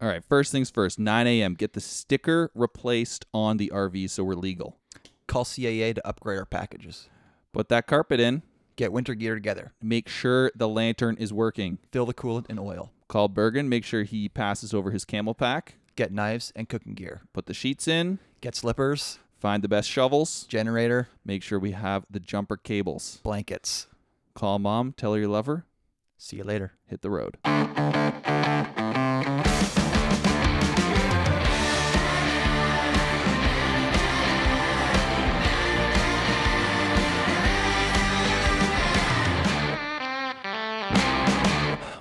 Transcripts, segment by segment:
All right, first things first, 9 a.m. Get the sticker replaced on the RV so we're legal. Call CAA to upgrade our packages. Put that carpet in. Get winter gear together. Make sure the lantern is working. Fill the coolant in oil. Call Bergen. Make sure he passes over his camel pack. Get knives and cooking gear. Put the sheets in. Get slippers, Find the best shovels. generator, Make sure we have the jumper cables. blankets. Call mom. Tell her you love her. See you later. Hit the road.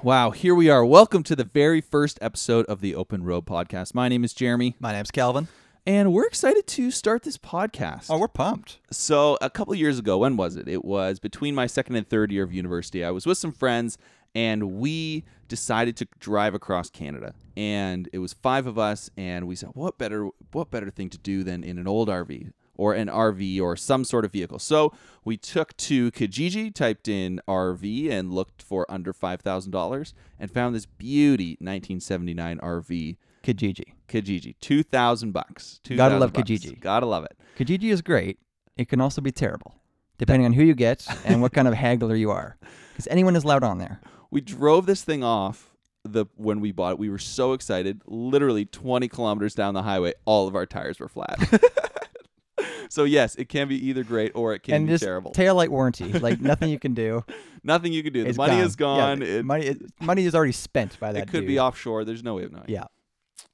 Wow, here we are. Welcome to the very first episode of the Open Road Podcast. My name is Jeremy, My name's Calvin. and we're excited to start this podcast. Oh, we're pumped. So a couple years ago, when was it? It was between my second and third year of university. I was with some friends, and we decided to drive across Canada. And it was five of us, and we said, "What better, what better thing to do than in an old RV or an RV or some sort of vehicle?" So we took to Kijiji, typed in RV, and looked for under five thousand dollars, and found this beauty 1979 RV. Kijiji. Kijiji, two thousand bucks. Gotta love bucks. Kijiji. Gotta love it. Kijiji is great. It can also be terrible, depending on who you get and what kind of haggler you are. Because anyone is loud on there. we drove this thing off the when we bought it we were so excited literally 20 kilometers down the highway all of our tires were flat so yes it can be either great or it can and be this terrible taillight warranty, like nothing you can do. nothing you can do the It's money gone. is gone Yeah, it, money, it, money is already spent by that. it could be offshore there's no way of knowing Yeah.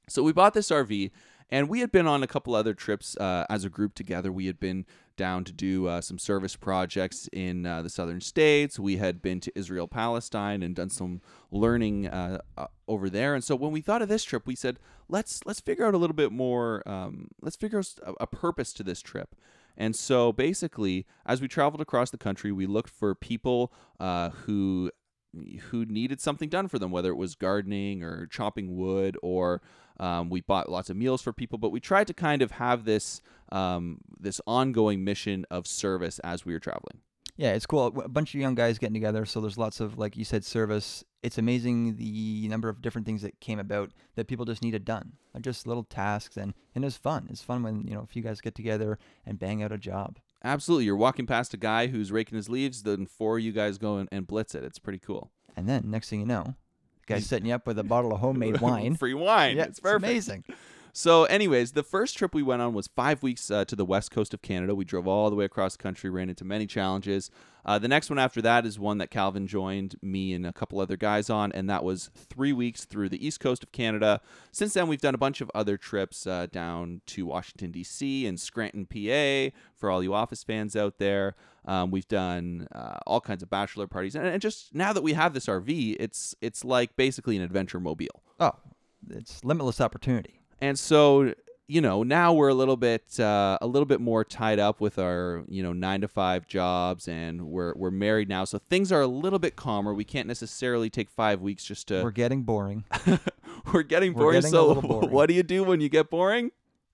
so we bought this rv and we had been on a couple other trips uh, as a group together we had been down to do uh, some service projects in uh, the southern states. We had been to israel palestine and done some learning uh, uh, over there. And so when we thought of this trip we said let's let's figure out a little bit more um, let's figure out a, purpose to this trip. And so basically as we traveled across the country we looked for people uh, who who needed something done for them, whether it was gardening or chopping wood, or um, we bought lots of meals for people. But we tried to kind of have this um, this ongoing mission of service as we were traveling. Yeah, it's cool. A bunch of young guys getting together. So there's lots of, like you said, service. It's amazing the number of different things that came about that people just needed done. Like just little tasks, and and it's fun. It's fun when you know if you guys get together and bang out a job. Absolutely, you're walking past a guy who's raking his leaves, then four of you guys go and, and blitz it. It's pretty cool. And then next thing you know, guy's setting you up with a bottle of homemade wine. free wine. yeah, it's perfect. amazing. So, anyways, the first trip we went on was five weeks uh, to the west coast of Canada. We drove all the way across the country, ran into many challenges. Uh, the next one after that is one that Calvin joined me and a couple other guys on, and that was three weeks through the east coast of Canada. Since then, we've done a bunch of other trips uh, down to Washington, D.C. and Scranton, PA, for all you Office fans out there. Um, we've done uh, all kinds of bachelor parties, and, and just now that we have this RV, it's it's like basically an adventure mobile. Oh, it's limitless opportunity. And so, you know, now we're a little bit uh, a little bit more tied up with our, you know, 9 to 5 jobs and we're we're married now. So things are a little bit calmer. We can't necessarily take 5 weeks just to We're getting boring. we're getting we're boring. getting so boring. what do you do when you get boring?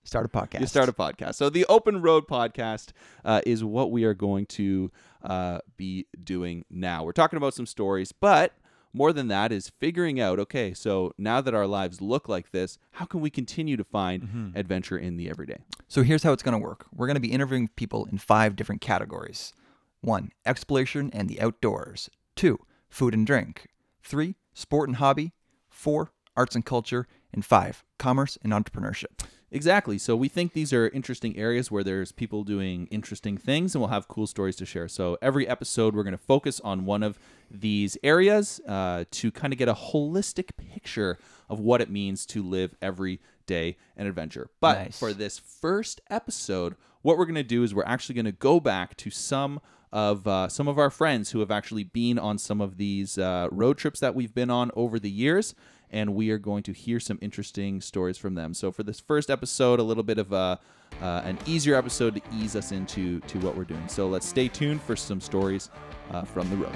Start a podcast. You start a podcast. So the Open Road podcast uh, is what we are going to uh, be doing now. We're talking about some stories, but more than that is figuring out. Okay, so now that our lives look like this, how can we continue to find Mm-hmm. adventure in the everyday? So here's how it's going to work. We're going to be interviewing people in five different categories. One, exploration and the outdoors. Two, food and drink. Three, sport and hobby. Four, arts and culture. And five, commerce and entrepreneurship. Exactly. So we think these are interesting areas where there's people doing interesting things and we'll have cool stories to share. So every episode, we're going to focus on one of these areas uh, to kind of get a holistic picture of what it means to live every day an adventure. But Nice. for this first episode, what we're going to do is we're actually going to go back to some of uh, some of our friends who have actually been on some of these uh, road trips that we've been on over the years, and we are going to hear some interesting stories from them. So for this first episode, a little bit of a uh, an easier episode to ease us into to what we're doing. So let's stay tuned for some stories uh, from the road.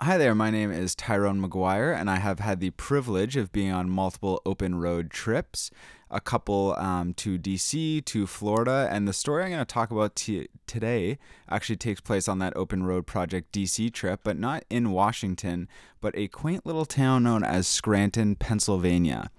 Hi there, my name is Tyrone McGuire, and I have had the privilege of being on multiple open road trips. A couple um, to DC, to Florida, and the story I'm going to talk about t- today actually takes place on that Open Road Project DC trip, but not in Washington, but a quaint little town known as Scranton, Pennsylvania.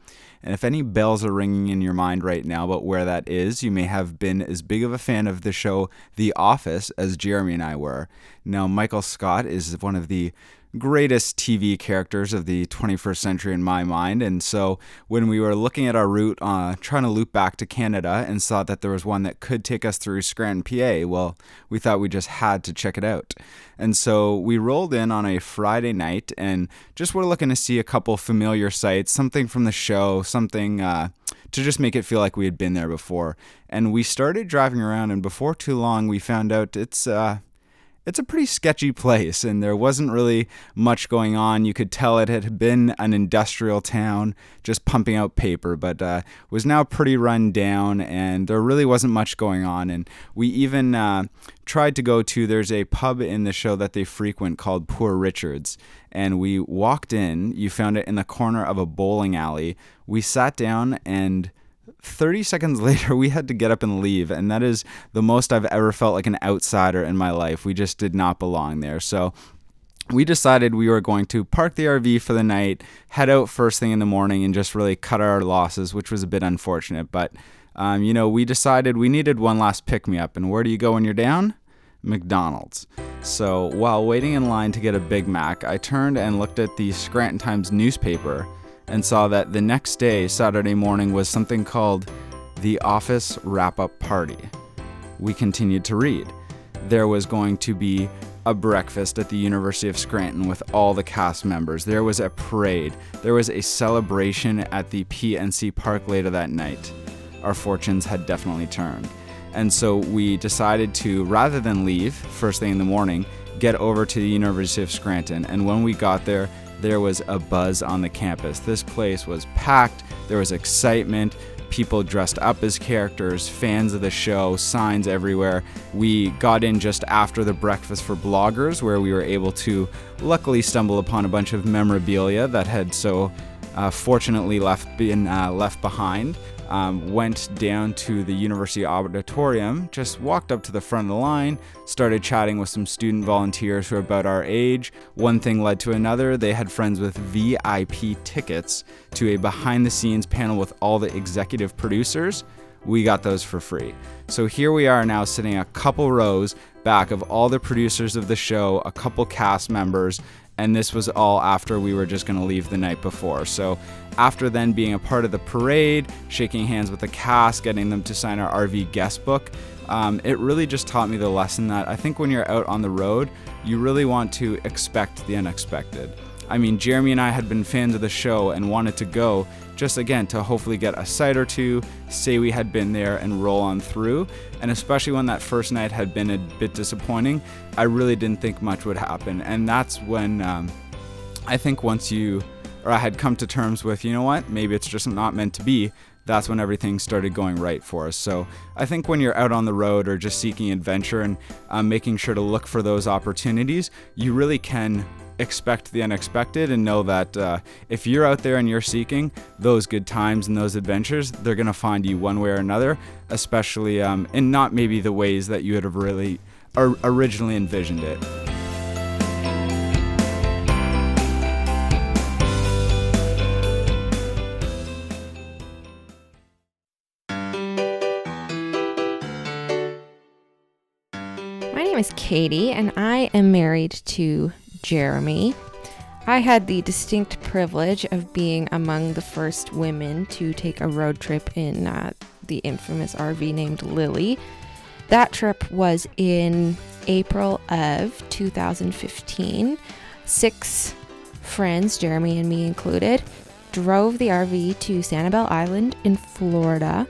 And if any bells are ringing in your mind right now about where that is, you may have been as big of a fan of the show The Office as Jeremy and I were. Now, Michael Scott is one of the greatest TV characters of the 21st century in my mind. And so when we were looking at our route, uh, trying to loop back to Canada and saw that there was one that could take us through Scranton, PA, well, we thought we just had to check it out. And so we rolled in on a Friday night and just were looking to see a couple familiar sites, something from the show, something uh, to just make it feel like we had been there before. And we started driving around, and before too long, we found out it's. Uh, it's a pretty sketchy place and there wasn't really much going on. You could tell it had been an industrial town just pumping out paper, but uh, was now pretty run down and there really wasn't much going on. And we even uh, tried to go to, there's a pub in the show that they frequent called Poor Richard's. And we walked in, you found it in the corner of a bowling alley. We sat down and 30 seconds later, we had to get up and leave. And that is the most I've ever felt like an outsider in my life. We just did not belong there. So we decided we were going to park the RV for the night, head out first thing in the morning, and just really cut our losses, which was a bit unfortunate. But, um, you know, we decided we needed one last pick me up. And where do you go when you're down? McDonald's. So while waiting in line to get a Big Mac, I turned and looked at the Scranton Times newspaper and saw that the next day, Saturday morning, was something called the Office Wrap Up Party. We continued to read. There was going to be a breakfast at the University of Scranton with all the cast members. There was a parade. There was a celebration at the PNC Park later that night. Our fortunes had definitely turned. And so we decided to, rather than leave first thing in the morning, get over to the University of Scranton. And when we got there, there was a buzz on the campus. This place was packed, there was excitement, people dressed up as characters, fans of the show, signs everywhere. We got in just after the breakfast for bloggers, where we were able to luckily stumble upon a bunch of memorabilia that had so fortunately left been uh, left behind um, went down to the university auditorium, just walked up to the front of the line, started chatting with some student volunteers who are about our age. One thing led to another. They had friends with VIP tickets to a behind the scenes panel with all the executive producers. We got those for free. So here we are now sitting a couple rows back of all the producers of the show, a couple cast members, and this was all after we were just going to leave the night before. So, after then being a part of the parade, shaking hands with the cast, getting them to sign our RV guest book, um, it really just taught me the lesson that I think when you're out on the road, you really want to expect the unexpected. I mean, Jeremy and I had been fans of the show and wanted to go just again to hopefully get a sight or two, say we had been there, and roll on through. And especially when that first night had been a bit disappointing, I really didn't think much would happen. And that's when um, I think once you, or I had come to terms with, you know what, maybe it's just not meant to be. That's when everything started going right for us. So I think when you're out on the road or just seeking adventure and um, making sure to look for those opportunities, you really can expect the unexpected and know that uh, if you're out there and you're seeking those good times and those adventures, they're going to find you one way or another, especially um, in not maybe the ways that you would have really or originally envisioned it. My name is Katie, and I am married to Jeremy. I had the distinct privilege of being among the first women to take a road trip in uh, the infamous RV named Lily. That trip was in April of 2015. Six friends, Jeremy and me included, drove the RV to Sanibel Island in Florida.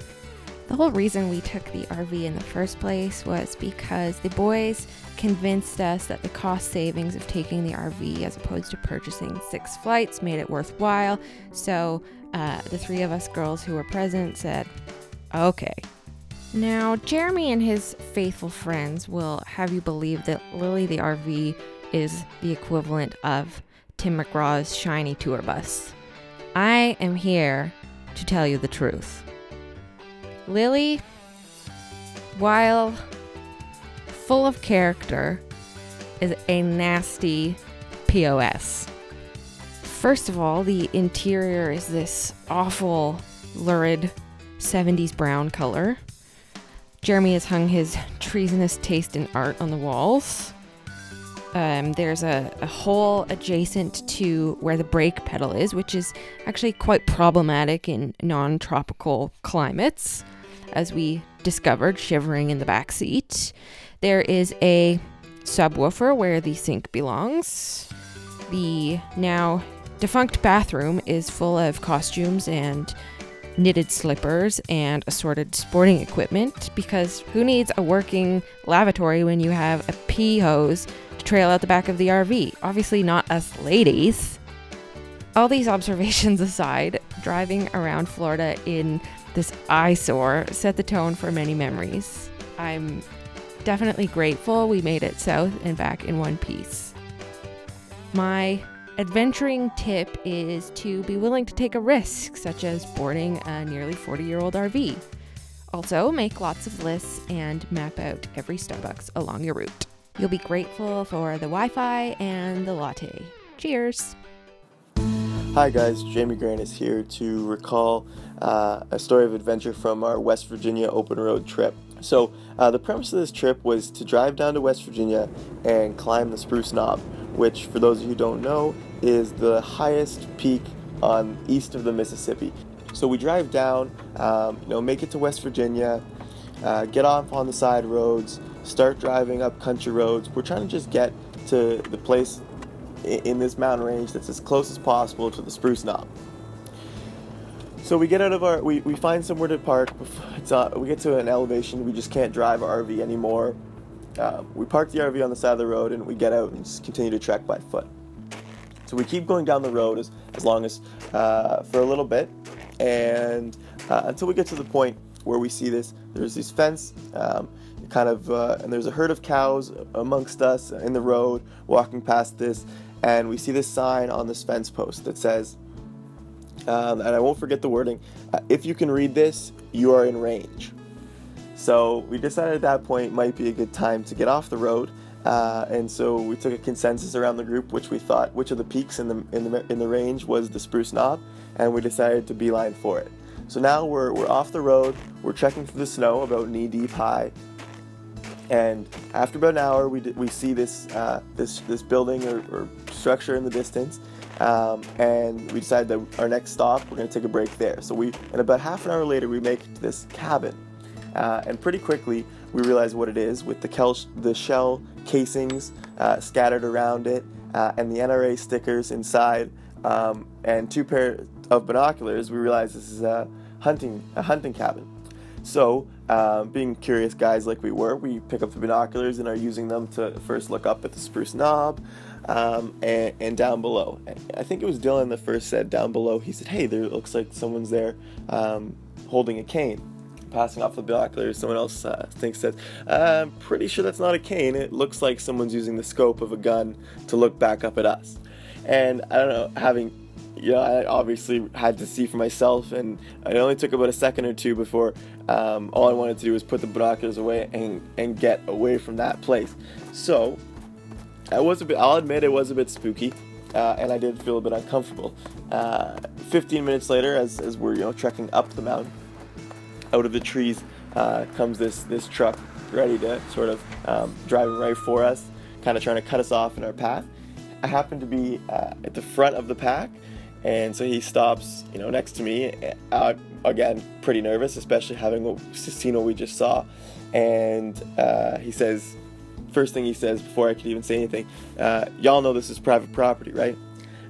The whole reason we took the RV in the first place was because the boys convinced us that the cost savings of taking the RV as opposed to purchasing six flights made it worthwhile. So uh, the three of us girls who were present said, okay. Now, Jeremy and his faithful friends will have you believe that Lily the RV is the equivalent of Tim McGraw's shiny tour bus. I am here to tell you the truth. Lily, while full of character, is a nasty POS. First of all, the interior is this awful, lurid 70s brown color. Jeremy has hung his treasonous taste in art on the walls. Um, there's a, a hole adjacent to where the brake pedal is, which is actually quite problematic in non tropical climates, as we discovered shivering in the back seat. There is a subwoofer where the sink belongs. The now defunct bathroom is full of costumes and knitted slippers and assorted sporting equipment because who needs a working lavatory when you have a pee hose to trail out the back of the RV? Obviously, not us ladies. All these observations aside, driving around Florida in this eyesore set the tone for many memories. I'm definitely grateful we made it south and back in one piece. My adventuring tip is to be willing to take a risk, such as boarding a nearly 40 year old RV. Also, make lots of lists and map out every Starbucks along your route. You'll be grateful for the Wi Fi and the latte. Cheers! Hi guys, Jamie Grant is here to recall uh, a story of adventure from our West Virginia open road trip. So, uh, the premise of this trip was to drive down to West Virginia and climb the Spruce Knob, which, for those of you who don't know, is the highest peak on east of the Mississippi. So we drive down, um, you know, make it to West Virginia, uh, get off on the side roads, start driving up country roads. We're trying to just get to the place in this mountain range that's as close as possible to the Spruce Knob. So we get out of our, we, we find somewhere to park. It's uh, we get to an elevation we just can't drive our RV anymore. Uh, we park the RV on the side of the road and we get out and just continue to trek by foot. So we keep going down the road as, as long as uh, for a little bit, and uh, until we get to the point where we see this. There's this fence, um, kind of, uh, and there's a herd of cows amongst us in the road walking past this, and we see this sign on this fence post that says, um, and I won't forget the wording. Uh, if you can read this, you are in range. So we decided at that point might be a good time to get off the road, uh, and so we took a consensus around the group, which we thought which of the peaks in the in the in the range was the Spruce Knob, and we decided to beeline for it. So now we're we're off the road. We're trekking through the snow, about knee deep high, and after about an hour, we, d- we see this uh, this this building or, or structure in the distance, um, and we decide that our next stop we're going to take a break there. So we and about half an hour later we make this cabin, uh, and pretty quickly we realize what it is with the kel- the shell casings uh, scattered around it uh, and the NRA stickers inside, um, and two pair of binoculars. We realize this is a hunting a hunting cabin. So, um, being curious guys like we were, we pick up the binoculars and are using them to first look up at the spruce knob um, and, and down below. I think it was Dylan that first said down below, he said, Hey, there looks like someone's there um, holding a cane. Passing off the binoculars, someone else uh, thinks that. I'm pretty sure that's not a cane. It looks like someone's using the scope of a gun to look back up at us. And I don't know, having you know, I obviously had to see for myself, and it only took about a second or two before um, all I wanted to do was put the binoculars away and, and get away from that place. So, I was a bit, I'll admit it was a bit spooky, uh, and I did feel a bit uncomfortable. Uh, 15 minutes later, as, as we're you know trekking up the mountain, out of the trees uh, comes this this truck ready to sort of um, driving right for us, kind of trying to cut us off in our path. I happen to be uh, at the front of the pack, and so he stops, you know, next to me. Uh, again, pretty nervous, especially having seen what we just saw. And uh, he says, first thing he says before I could even say anything, uh, y'all know this is private property, right?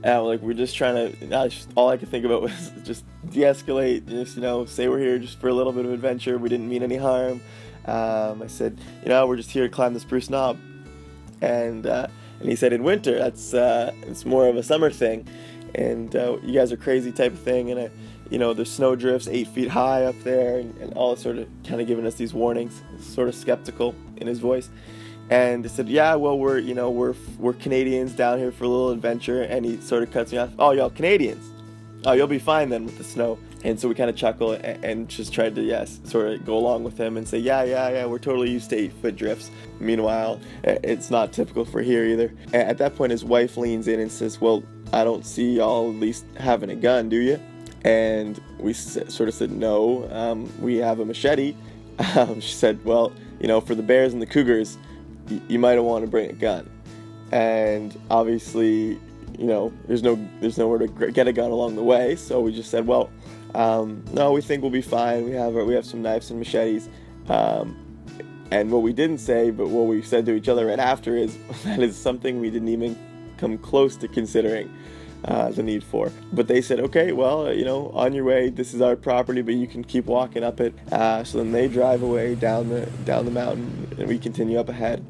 And like, we're just trying to. I just, all I could think about was just de-escalate. Just you know, say we're here just for a little bit of adventure. We didn't mean any harm. Um, I said, you know, we're just here to climb the spruce knob. And uh, and he said, in winter, that's uh, it's more of a summer thing. And uh, you guys are crazy type of thing. And I, you know, there's snow drifts eight feet high up there, and, and all sort of kind of giving us these warnings. Sort of skeptical in his voice and they said, "Yeah, well, we're you know we're we're Canadians down here for a little adventure." And he sort of cuts me off. Oh, y'all Canadians? Oh, you'll be fine then with the snow. And so we kind of chuckle and, and just tried to, yes, sort of go along with him and say, yeah, yeah, yeah, we're totally used to eight foot drifts. Meanwhile, it's not typical for here either. At that point, his wife leans in and says, well, I don't see y'all at least having a gun, do you? And we sort of said, no, um, we have a machete. Um, she said, well, you know, for the bears and the cougars, you might want to bring a gun. And obviously, you know, there's no there's nowhere to get a gun along the way. So we just said, well, um, no, we think we'll be fine. We have we have some knives and machetes. Um, and what we didn't say, but what we said to each other right after is that is something we didn't even come close to considering uh, the need for. But they said, okay, well, uh, you know, on your way. This is our property, but you can keep walking up it. Uh, so then they drive away down the down the mountain, and we continue up ahead.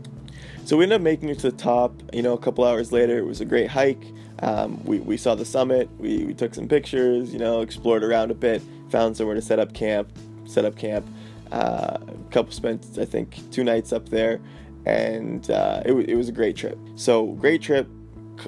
So we ended up making it to the top. You know, a couple hours later, it was a great hike. Um, we, we saw the summit. We, we took some pictures. You know, explored around a bit. Found somewhere to set up camp. Set up camp. Uh, a couple spent, I think, two nights up there, and uh, it, wa- it was a great trip. So great trip.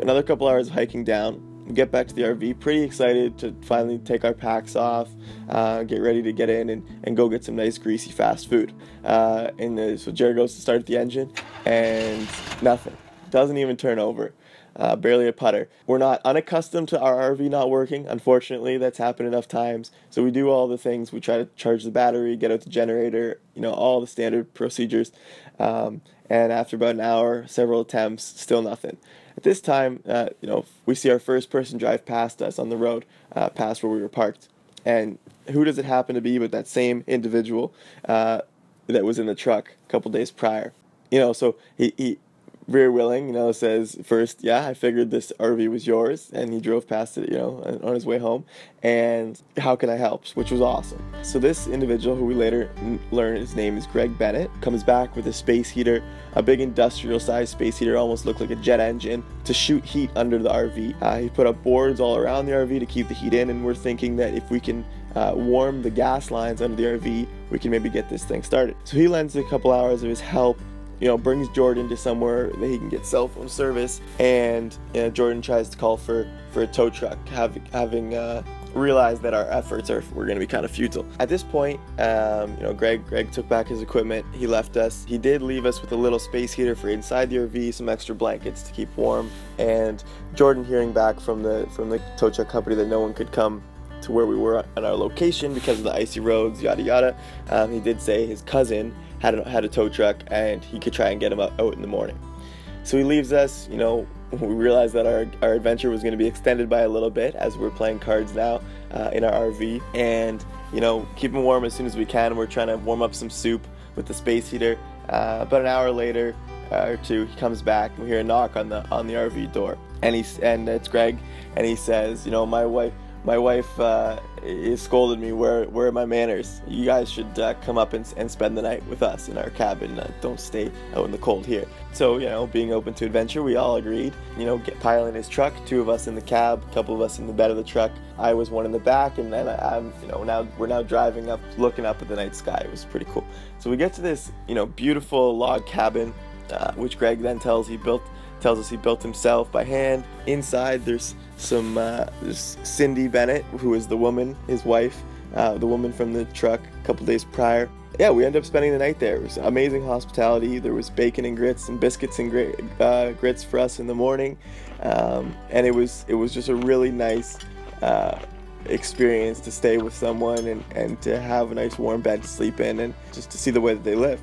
Another couple hours of hiking down. Get back to the RV, pretty excited to finally take our packs off, uh, get ready to get in and, and go get some nice greasy fast food. Uh, and uh, so Jared goes to start the engine, and nothing. Doesn't even turn over. Uh, barely a putter. We're not unaccustomed to our RV not working. Unfortunately, that's happened enough times. So we do all the things. We try to charge the battery, get out the generator, you know, all the standard procedures. Um, and after about an hour, several attempts, still nothing. At this time, uh, you know, we see our first person drive past us on the road, uh, past where we were parked. And who does it happen to be but that same individual uh, that was in the truck a couple days prior? You know, so he, he very willing, you know, says first, yeah, I figured this RV was yours, and he drove past it, you know, on his way home, and how can I help? Which was awesome. So this individual, who we later learn his name is Greg Bennett, comes back with a space heater, a big industrial-sized space heater, almost looked like a jet engine, to shoot heat under the RV. Uh, he put up boards all around the RV to keep the heat in, and we're thinking that if we can uh, warm the gas lines under the RV, we can maybe get this thing started. So he lends a couple hours of his help you know, brings Jordan to somewhere that he can get cell phone service, and you know, Jordan tries to call for for a tow truck, having having uh, realized that our efforts are were going to be kind of futile. At this point, um, you know, Greg Greg took back his equipment. He left us. He did leave us with a little space heater for inside the RV, some extra blankets to keep warm, and Jordan hearing back from the from the tow truck company that no one could come to where we were at our location because of the icy roads, yada yada. Um, he did say his cousin had a, had a tow truck and he could try and get him out, in the morning. So he leaves us. You know, we realized that our, our adventure was going to be extended by a little bit as we're playing cards now uh, in our RV and you know keep him warm as soon as we can. We're trying to warm up some soup with the space heater. Uh, about an hour later uh, or two, he comes back and we hear a knock on the on the RV door, and he's and it's Greg, and he says, you know, my wife my wife uh, scolded me. Where where are my manners? You guys should uh, come up and, and spend the night with us in our cabin. Uh, don't stay out in the cold here. So you know, being open to adventure, we all agreed. You know, get pile in his truck. Two of us in the cab, a couple of us in the bed of the truck. I was one in the back, and then I, I'm you know now we're now driving up, looking up at the night sky. It was pretty cool. So we get to this you know beautiful log cabin, uh, which Greg then tells he built tells us he built himself by hand. Inside, there's some uh, there's Cindy Bennett, who is the woman, his wife, uh, the woman from the truck a couple days prior. Yeah, we ended up spending the night there. It was amazing hospitality. There was bacon and grits and biscuits and uh, grits for us in the morning, um, and it was it was just a really nice uh, experience to stay with someone and, and to have a nice warm bed to sleep in and just to see the way that they live.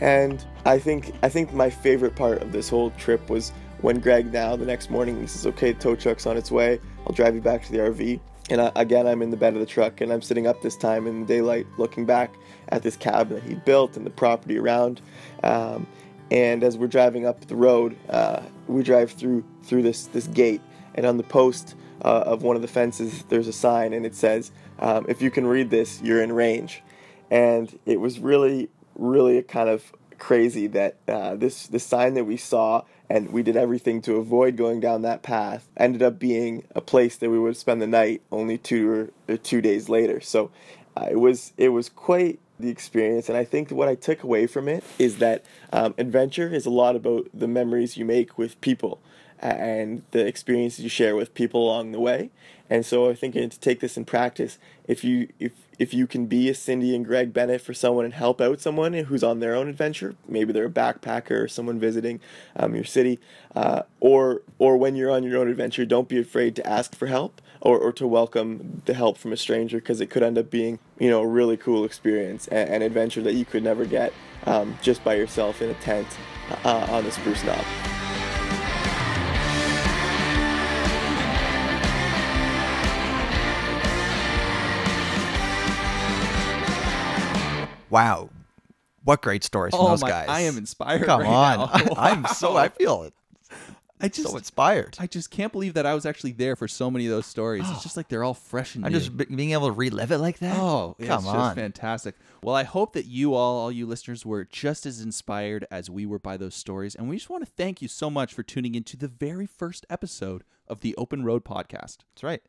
And I think I think my favorite part of this whole trip was when Greg now the next morning he says, "Okay, tow truck's on its way. I'll drive you back to the RV." And I, again, I'm in the bed of the truck and I'm sitting up this time in the daylight, looking back at this cabin that he built and the property around. Um, and as we're driving up the road, uh, we drive through through this this gate, and on the post uh, of one of the fences, there's a sign, and it says, um, "If you can read this, you're in range." And it was really really kind of crazy that uh, this this sign that we saw and we did everything to avoid going down that path ended up being a place that we would spend the night only two or two days later. So uh, it was it was quite the experience, and I think what I took away from it is that um, adventure is a lot about the memories you make with people. and the experiences you share with people along the way. And so I think to take this in practice, if you if if you can be a Cindy and Greg Bennett for someone and help out someone who's on their own adventure, maybe they're a backpacker or someone visiting um, your city, uh, or or when you're on your own adventure, don't be afraid to ask for help or, or to welcome the help from a stranger because it could end up being you know a really cool experience and an adventure that you could never get um, just by yourself in a tent uh, on the spruce knob. Wow. What great stories from Oh those my! guys. I am inspired. Come right on. now. I, am so, I feel it. I just so inspired. I just can't believe that I was actually there for so many of those stories. It's just like they're all fresh and I'm new. just be- being able to relive it like that. Oh, yeah, come it's on. just fantastic. Well, I hope that you all, all you listeners, were just as inspired as we were by those stories. And we just want to thank you so much for tuning into the very first episode of the Open Road Podcast. That's right.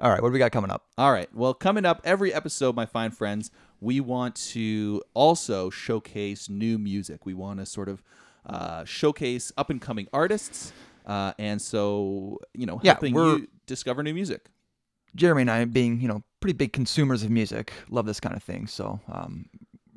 All right. What do we got coming up? All right. Well, coming up every episode, my fine friends, we want to also showcase new music. We want to sort of uh, showcase up and coming artists. Uh, and so, you know, Yeah, helping you discover new music. Jeremy and I, being you know pretty big consumers of music, love this kind of thing. So um,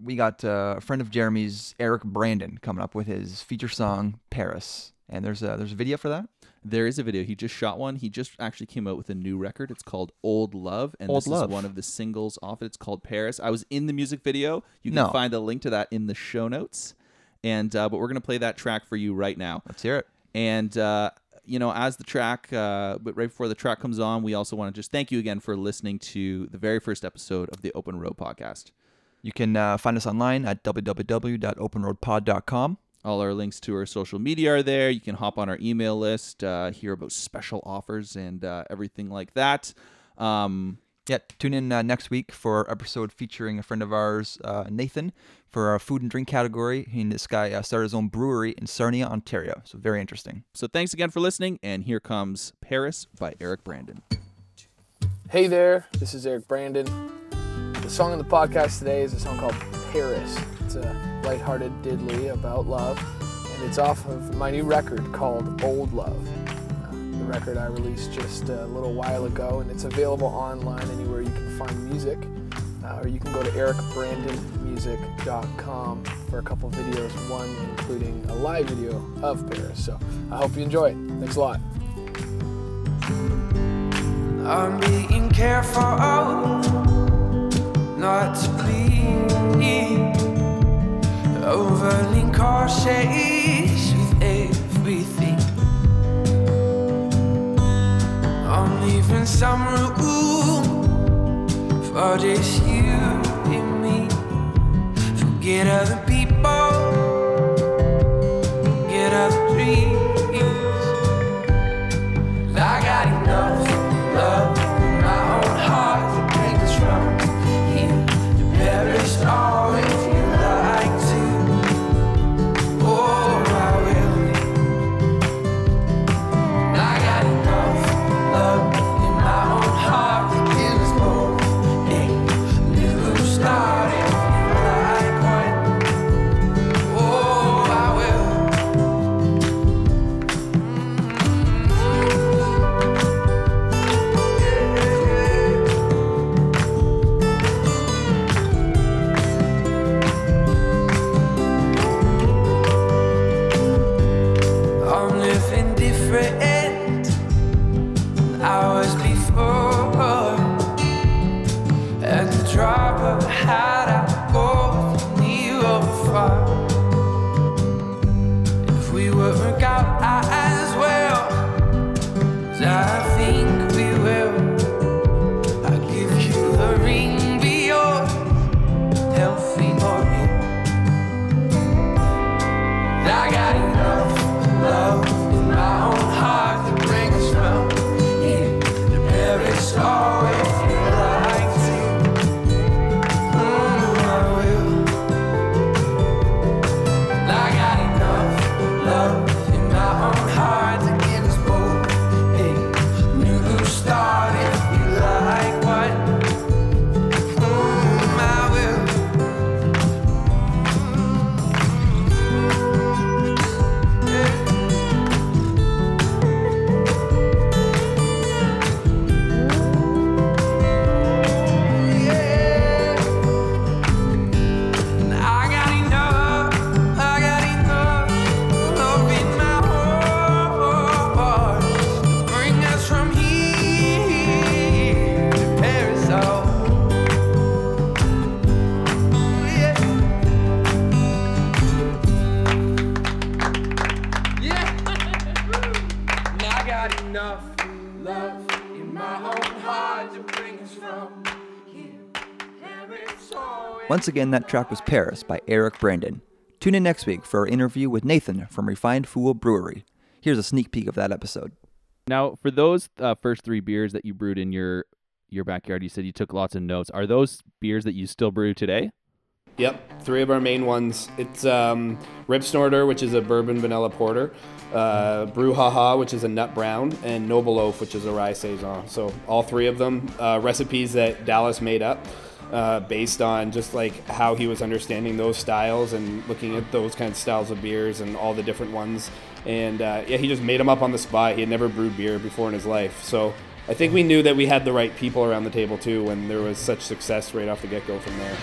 we got uh, a friend of Jeremy's, Eric Brandon, coming up with his feature song "Paris," and there's a there's a video for that. There is a video. He just shot one. He just actually came out with a new record. It's called Old Love, and Old this Love. is one of the singles off it. It's called Paris. I was in the music video. You can No. find a link to that in the show notes. And uh, but we're gonna play that track for you right now. Let's hear it. And uh, you know, as the track, uh, but right before the track comes on, we also want to just thank you again for listening to the very first episode of the Open Road Podcast. You can uh, find us online at www.openroadpod.com. All our links to our social media are there. You can hop on our email list, uh, hear about special offers and uh, everything like that. Um, Yeah, tune in uh, next week for our episode featuring a friend of ours, uh, Nathan, for our food and drink category. And this guy uh, started his own brewery in Sarnia, Ontario. So very interesting. so thanks again for listening, and here comes Paris by Eric Brandon. Hey there, this is Eric Brandon. The song in the podcast today is a song called Paris. It's a lighthearted diddly about love, and it's off of my new record called Old Love. Uh, the record I released just a little while ago, and it's available online anywhere you can find music, uh, or you can go to ericbrandonmusic.com for a couple videos, one including a live video of Paris. So I hope you enjoy it. Thanks a lot. I'm being careful not to be overly cautious with everything. I'm leaving some room for just you and me. Forget other people, Once again, that track was Paris by Eric Brandon. Tune in next week for our interview with Nathan from Refined Fool Brewery. Here's a sneak peek of that episode. Now, for those uh, first three beers that you brewed in your your backyard, you said you took lots of notes. Are those beers that you still brew today? Yep, three of our main ones. It's um, Rip Snorter, which is a bourbon vanilla porter, uh, Brew Haha, which is a nut brown, and Noble Oaf, which is a rye saison. So all three of them uh, recipes that Dallas made up. Uh, based on just like how he was understanding those styles and looking at those kind of styles of beers and all the different ones. And uh, yeah, he just made them up on the spot. He had never brewed beer before in his life. So I think we knew that we had the right people around the table too when there was such success right off the get go from there.